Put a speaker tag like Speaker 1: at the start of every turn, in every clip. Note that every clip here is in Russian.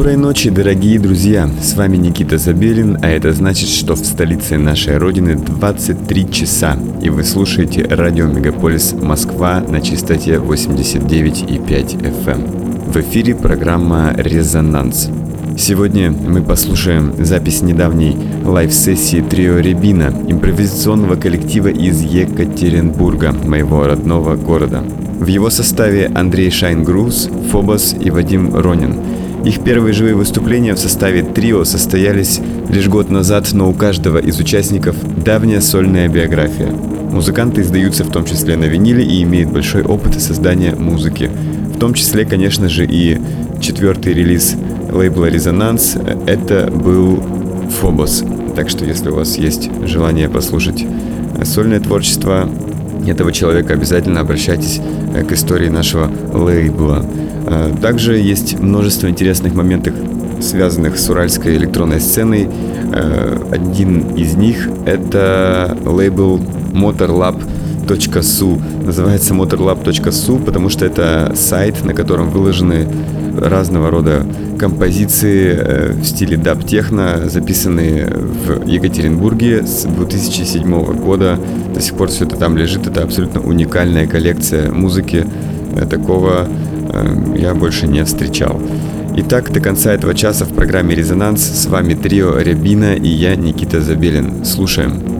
Speaker 1: Доброй ночи, дорогие друзья! С вами Никита Забелин, а это значит, что в столице нашей родины 23 часа, и вы слушаете радио Мегаполис Москва на частоте 89,5 FM. Эм. В эфире программа «Резонанс». Сегодня мы послушаем запись недавней live-сессии трио Рябина, импровизационного коллектива из Екатеринбурга, моего родного города. В его составе Андрей Шайнгрус, Фобос и Вадим Ронин – их первые живые выступления в составе трио состоялись лишь год назад, но у каждого из участников давняя сольная биография. Музыканты издаются в том числе на виниле и имеют большой опыт создания музыки. В том числе, конечно же, и четвертый релиз лейбла «Резонанс» — это был «Фобос». Так что, если у вас есть желание послушать сольное творчество этого человека, обязательно обращайтесь к истории нашего лейбла. А, также есть множество интересных моментов, связанных с уральской электронной сценой. А, один из них — это лейбл motorlab.su. Называется motorlab.su, потому что это сайт, на котором выложены разного рода композиции э, в стиле даб-техно, записанные в Екатеринбурге с 2007 года. До сих пор все это там лежит. Это абсолютно уникальная коллекция музыки э, такого Эм, я больше не встречал. Итак, до конца этого часа в программе «Резонанс» с вами трио Рябина и я, Никита Забелин. Слушаем.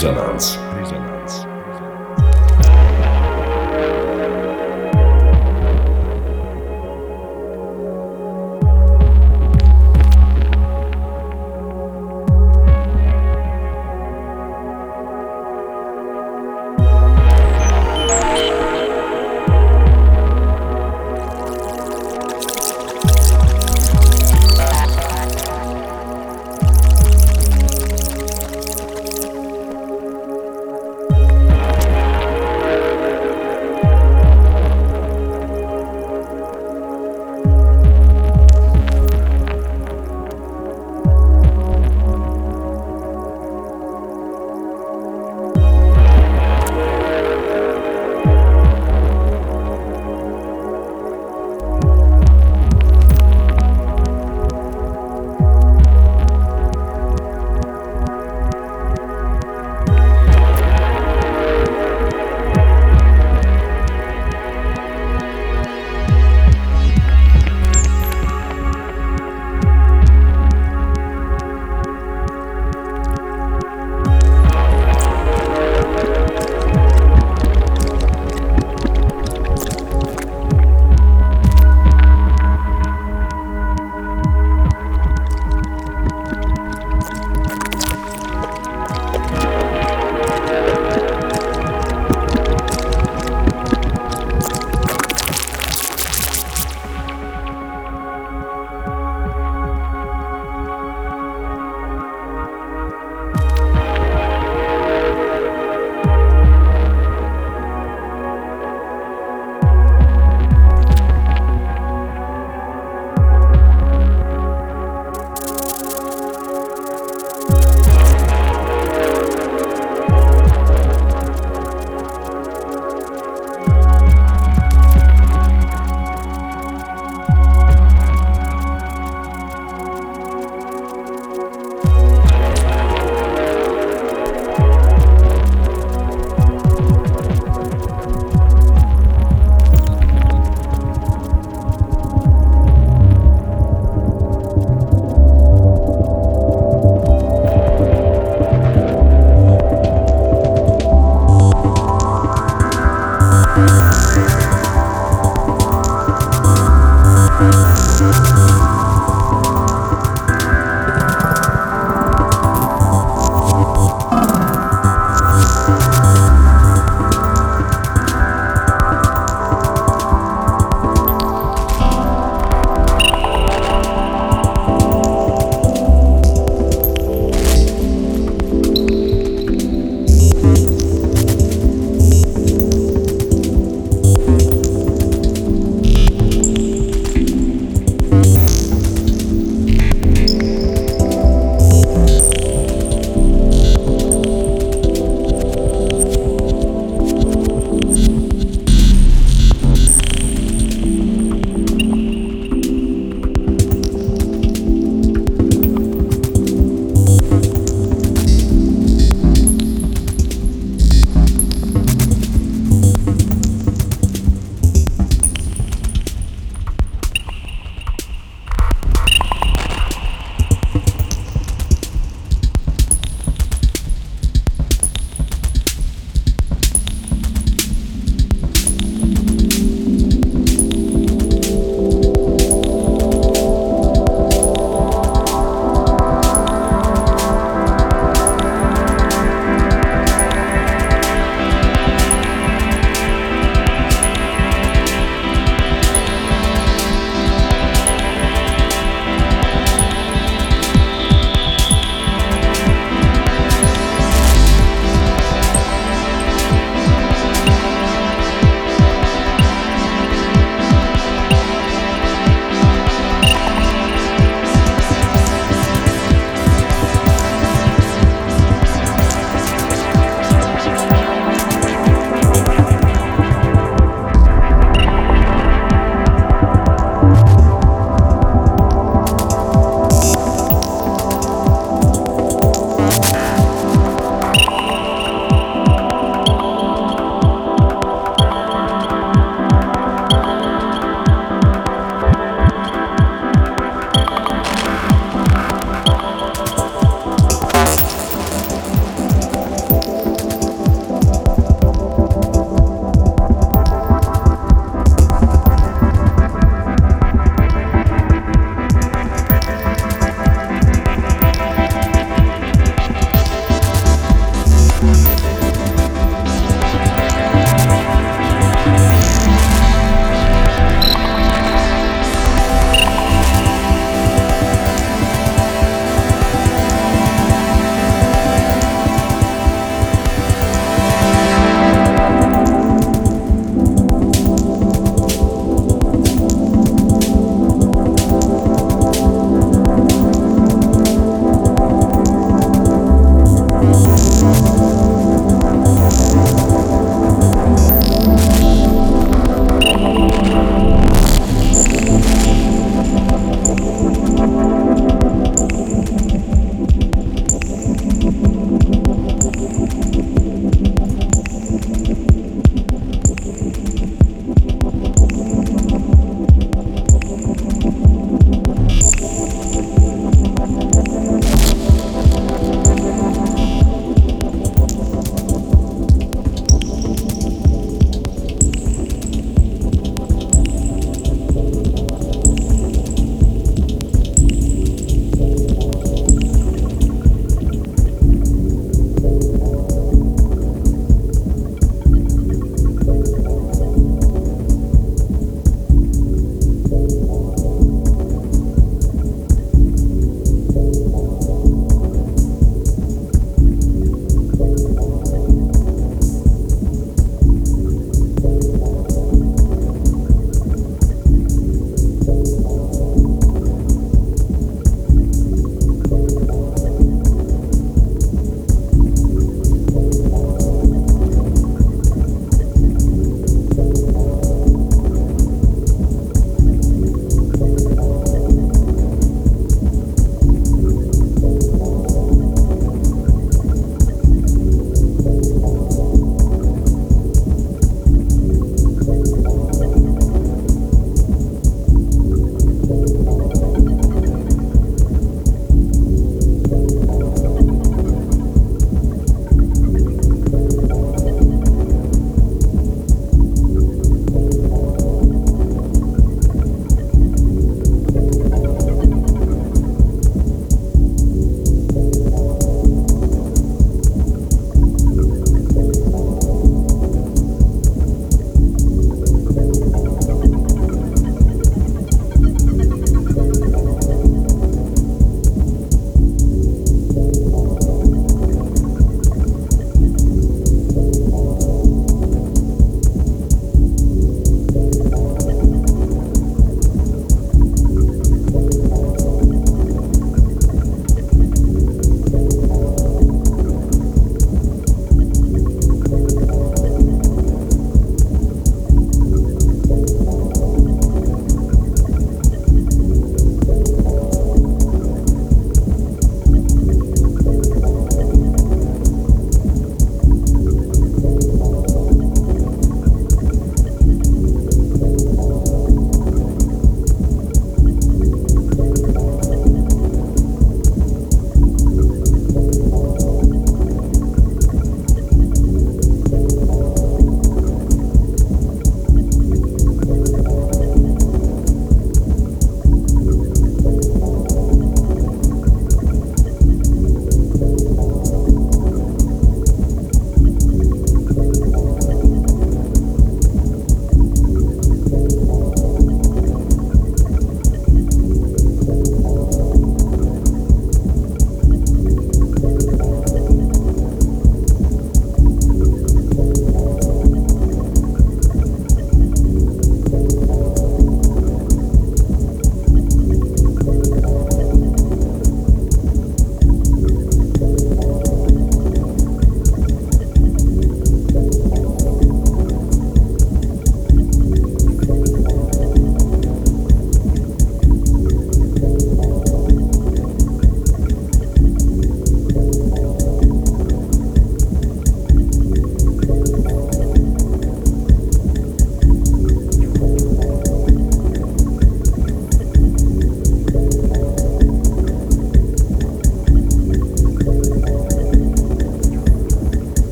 Speaker 2: Resonanz.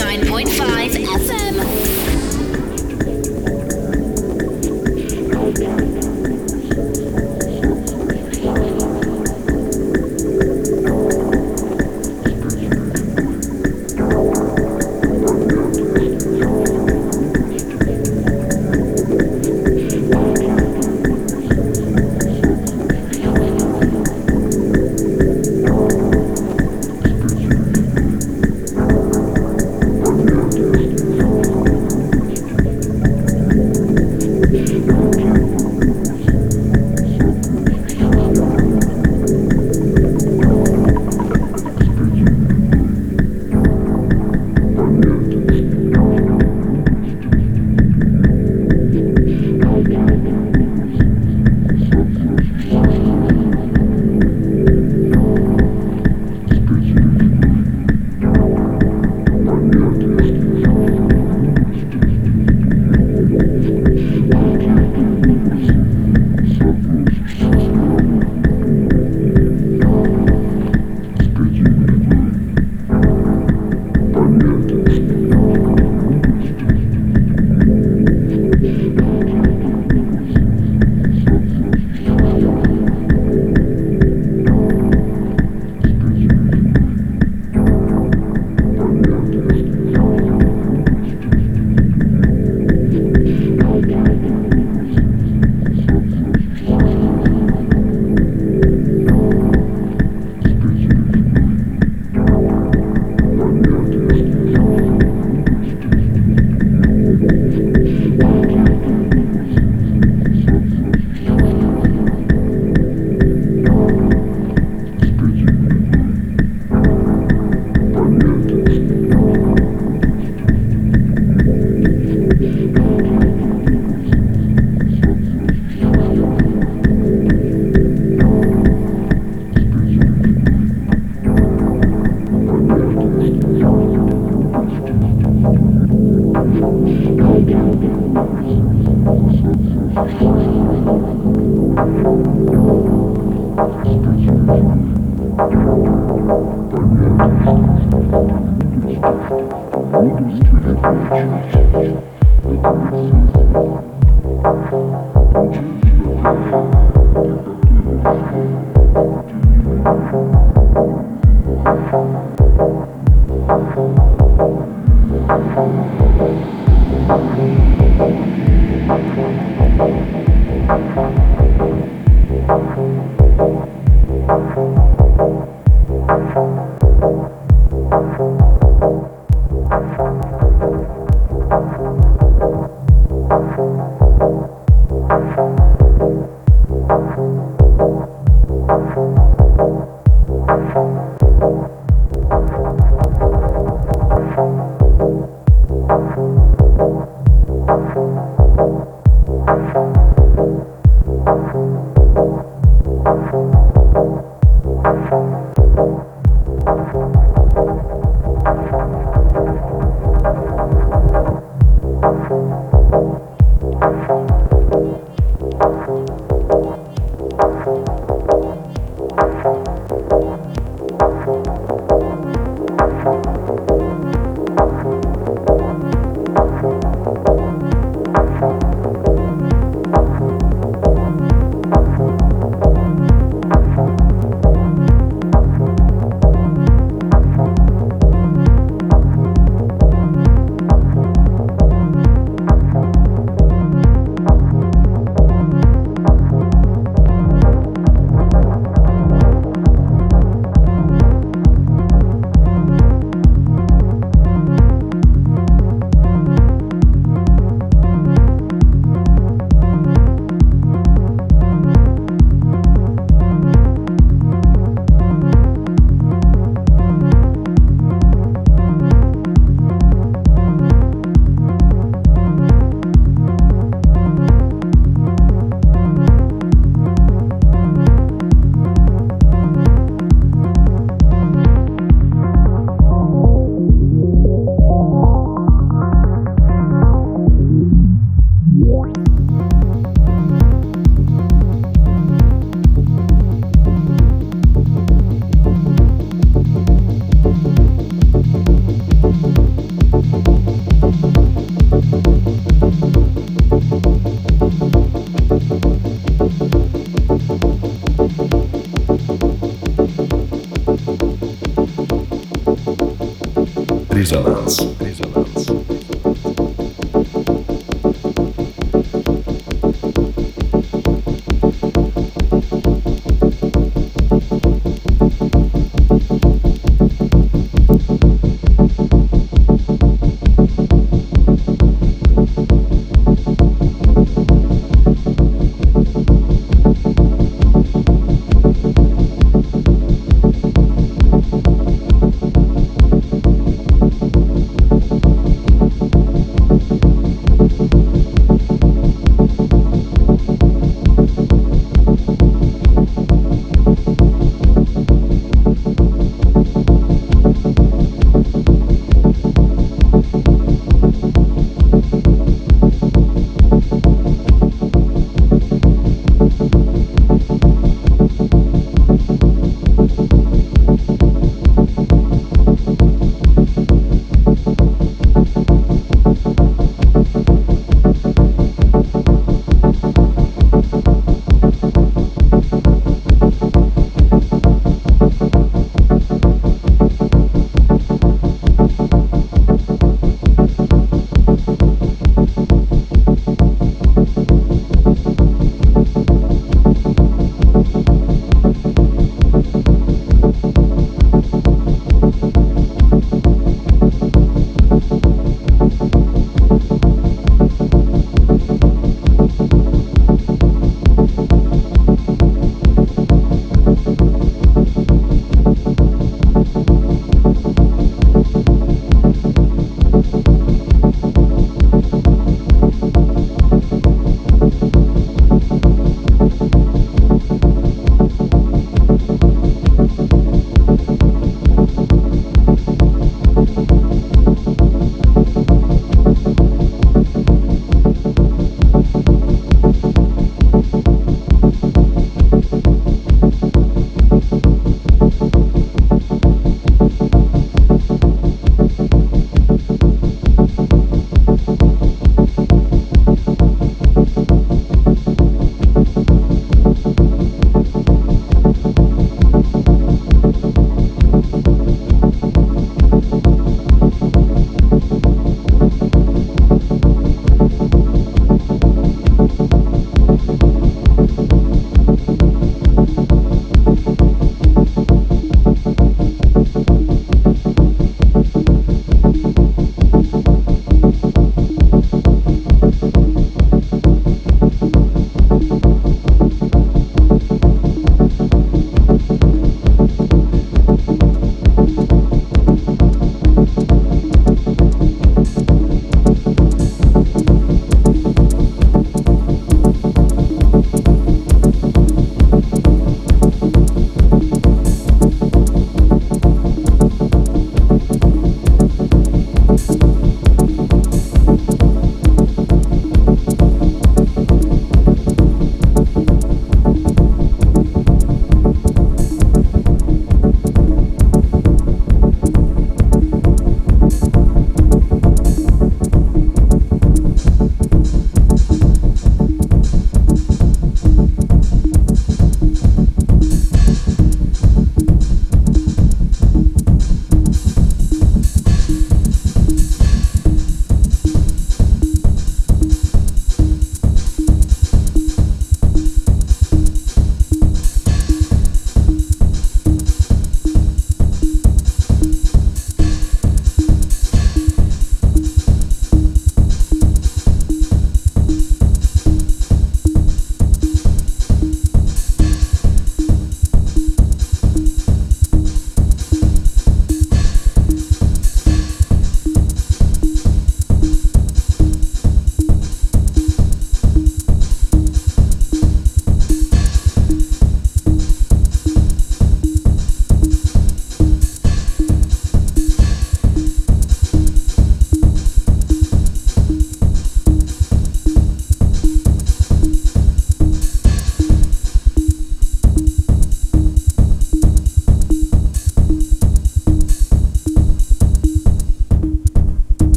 Speaker 2: Nine point
Speaker 3: five.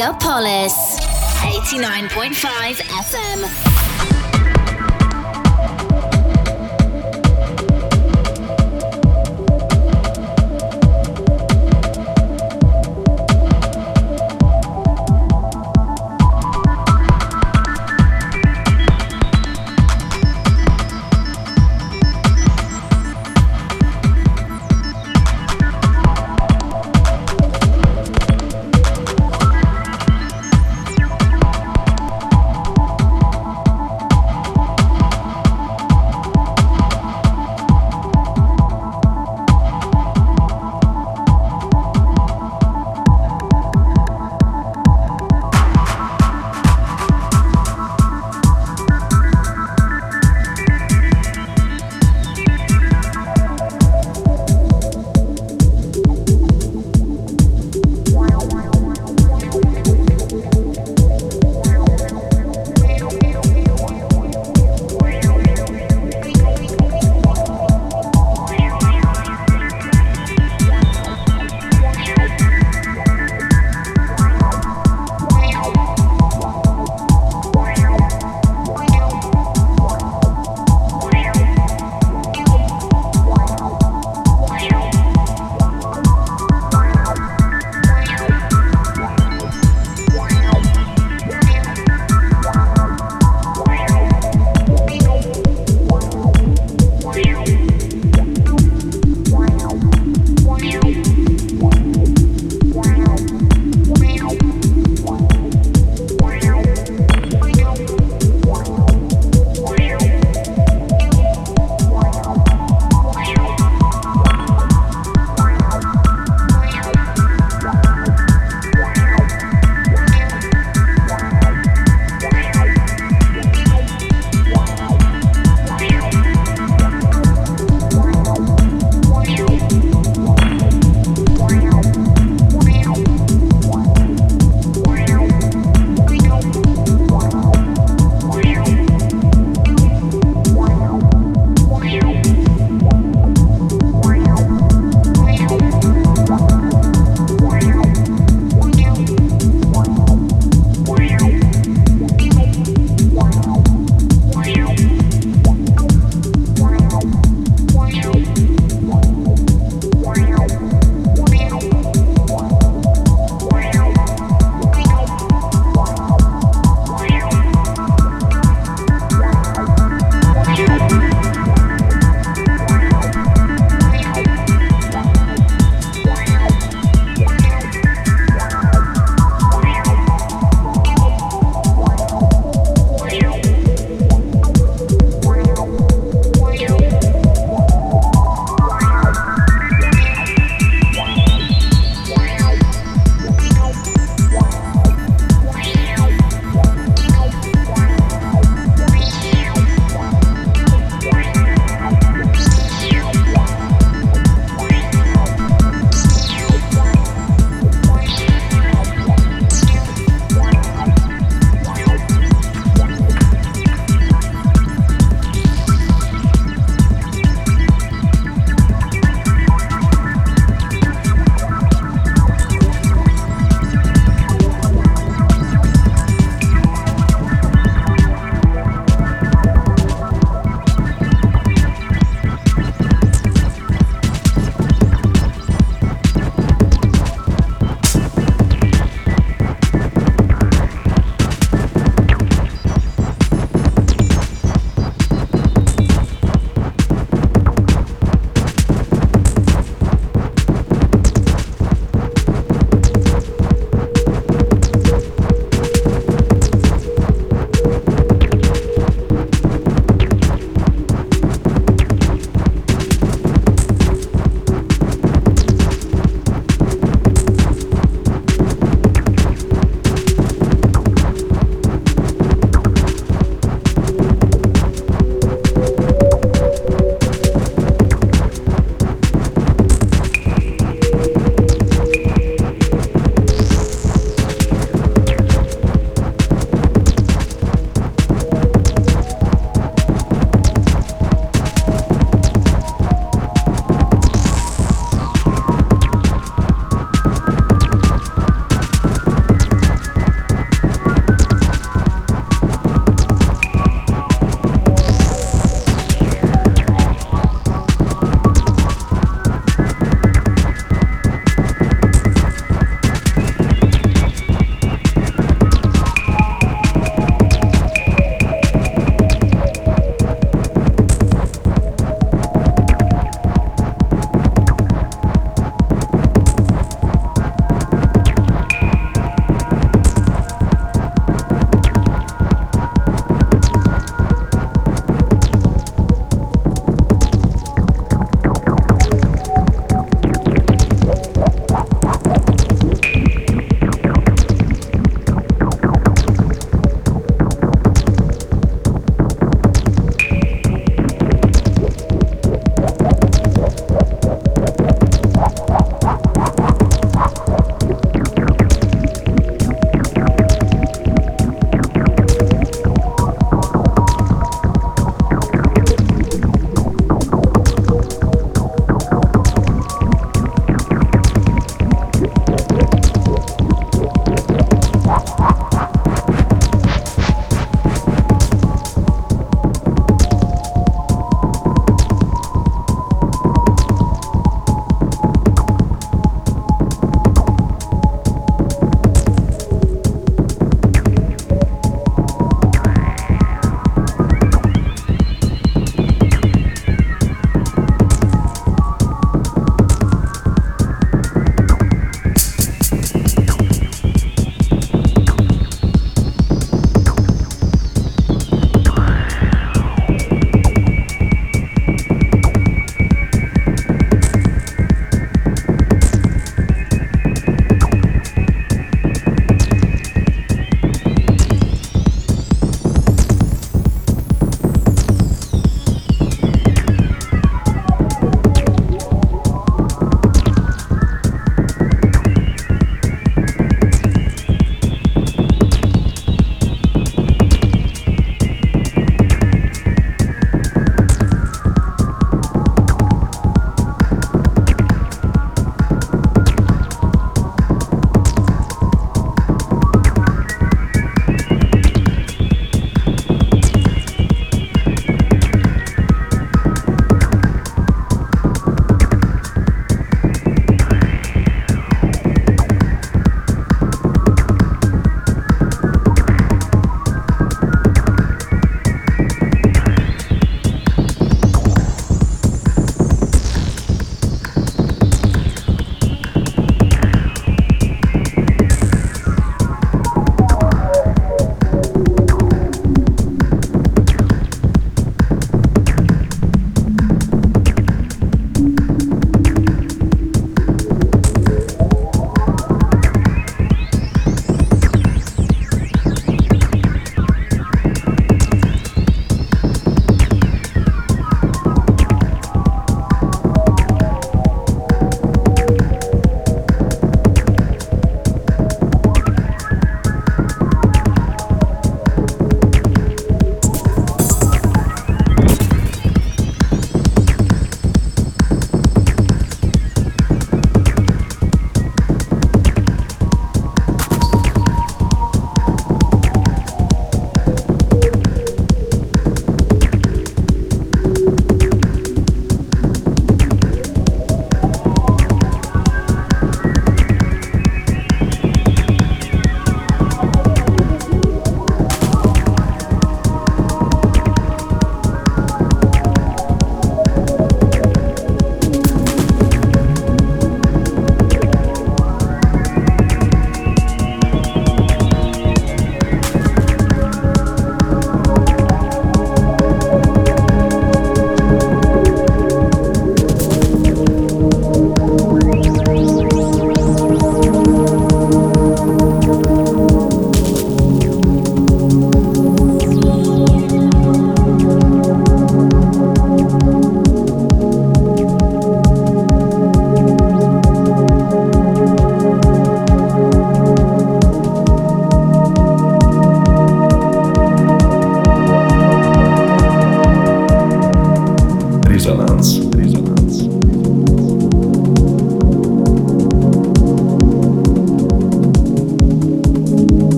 Speaker 2: Megapolis 89.5 FM.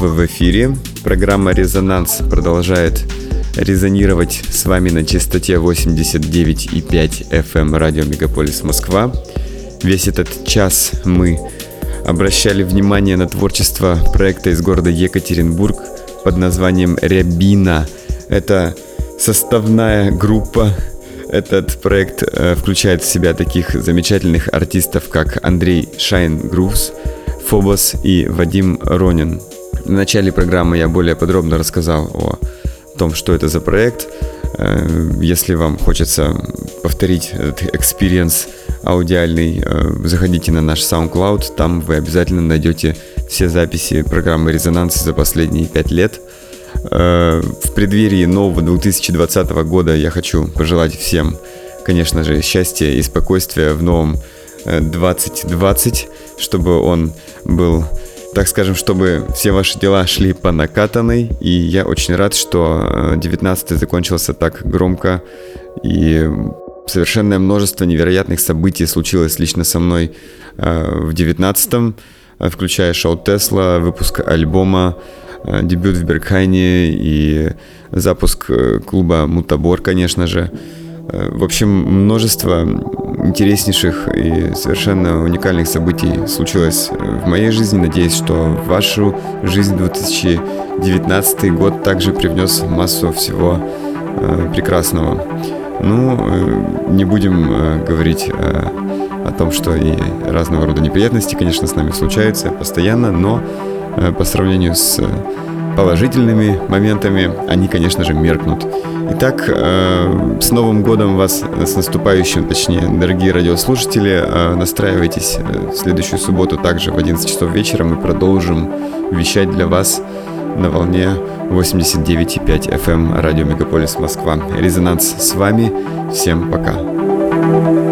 Speaker 1: Снова в эфире. Программа «Резонанс» продолжает резонировать с вами на частоте 89,5 FM радио Мегаполис Москва. Весь этот час мы обращали внимание на творчество проекта из города Екатеринбург под названием «Рябина». Это составная группа. Этот проект э, включает в себя таких замечательных артистов, как Андрей Шайн Грувс, Фобос и Вадим Ронин. В начале программы я более подробно рассказал о том, что это за проект. Э, если вам хочется повторить этот experience аудиальный, э, заходите на наш SoundCloud, там вы обязательно найдете все записи программы «Резонанс» за последние пять лет. Э, в преддверии нового 2020 года я хочу пожелать всем, конечно же, счастья и спокойствия в новом 2020, чтобы он был так скажем, чтобы все ваши дела шли по накатанной. И я очень рад, что 19 закончился так громко. И совершенное множество невероятных событий случилось лично со мной э, в 19-м, включая шоу Тесла, выпуск альбома, э, дебют в Беркхайне и запуск э, клуба Мутабор, конечно же. В общем, множество интереснейших и совершенно уникальных событий случилось в моей жизни. Надеюсь, что в вашу жизнь 2019 год также привнес массу всего э, прекрасного. Ну, э, не будем э, говорить э, о том, что и разного рода неприятности, конечно, с нами случаются постоянно, но э, по сравнению с положительными моментами, они, конечно же, меркнут. Итак, э, с Новым годом вас, с наступающим, точнее, дорогие радиослушатели, э, настраивайтесь в следующую субботу также в 11 часов вечера. Мы продолжим вещать для вас на волне 89,5 FM радио Мегаполис Москва. Резонанс с вами. Всем пока.
Speaker 3: Резонанс.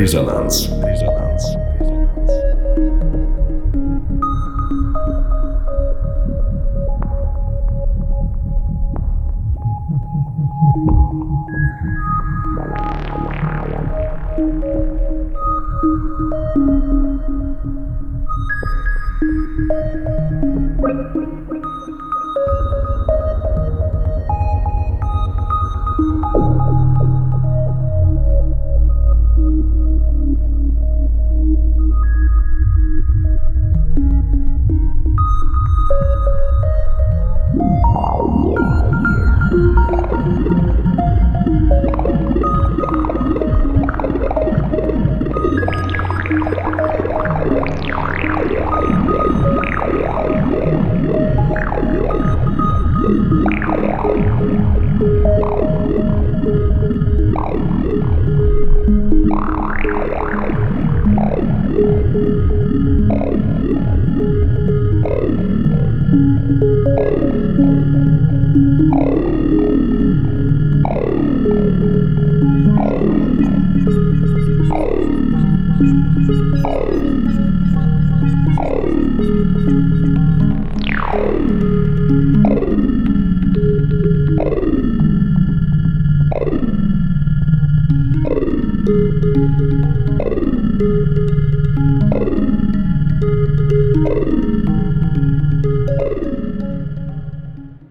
Speaker 3: Резонанс.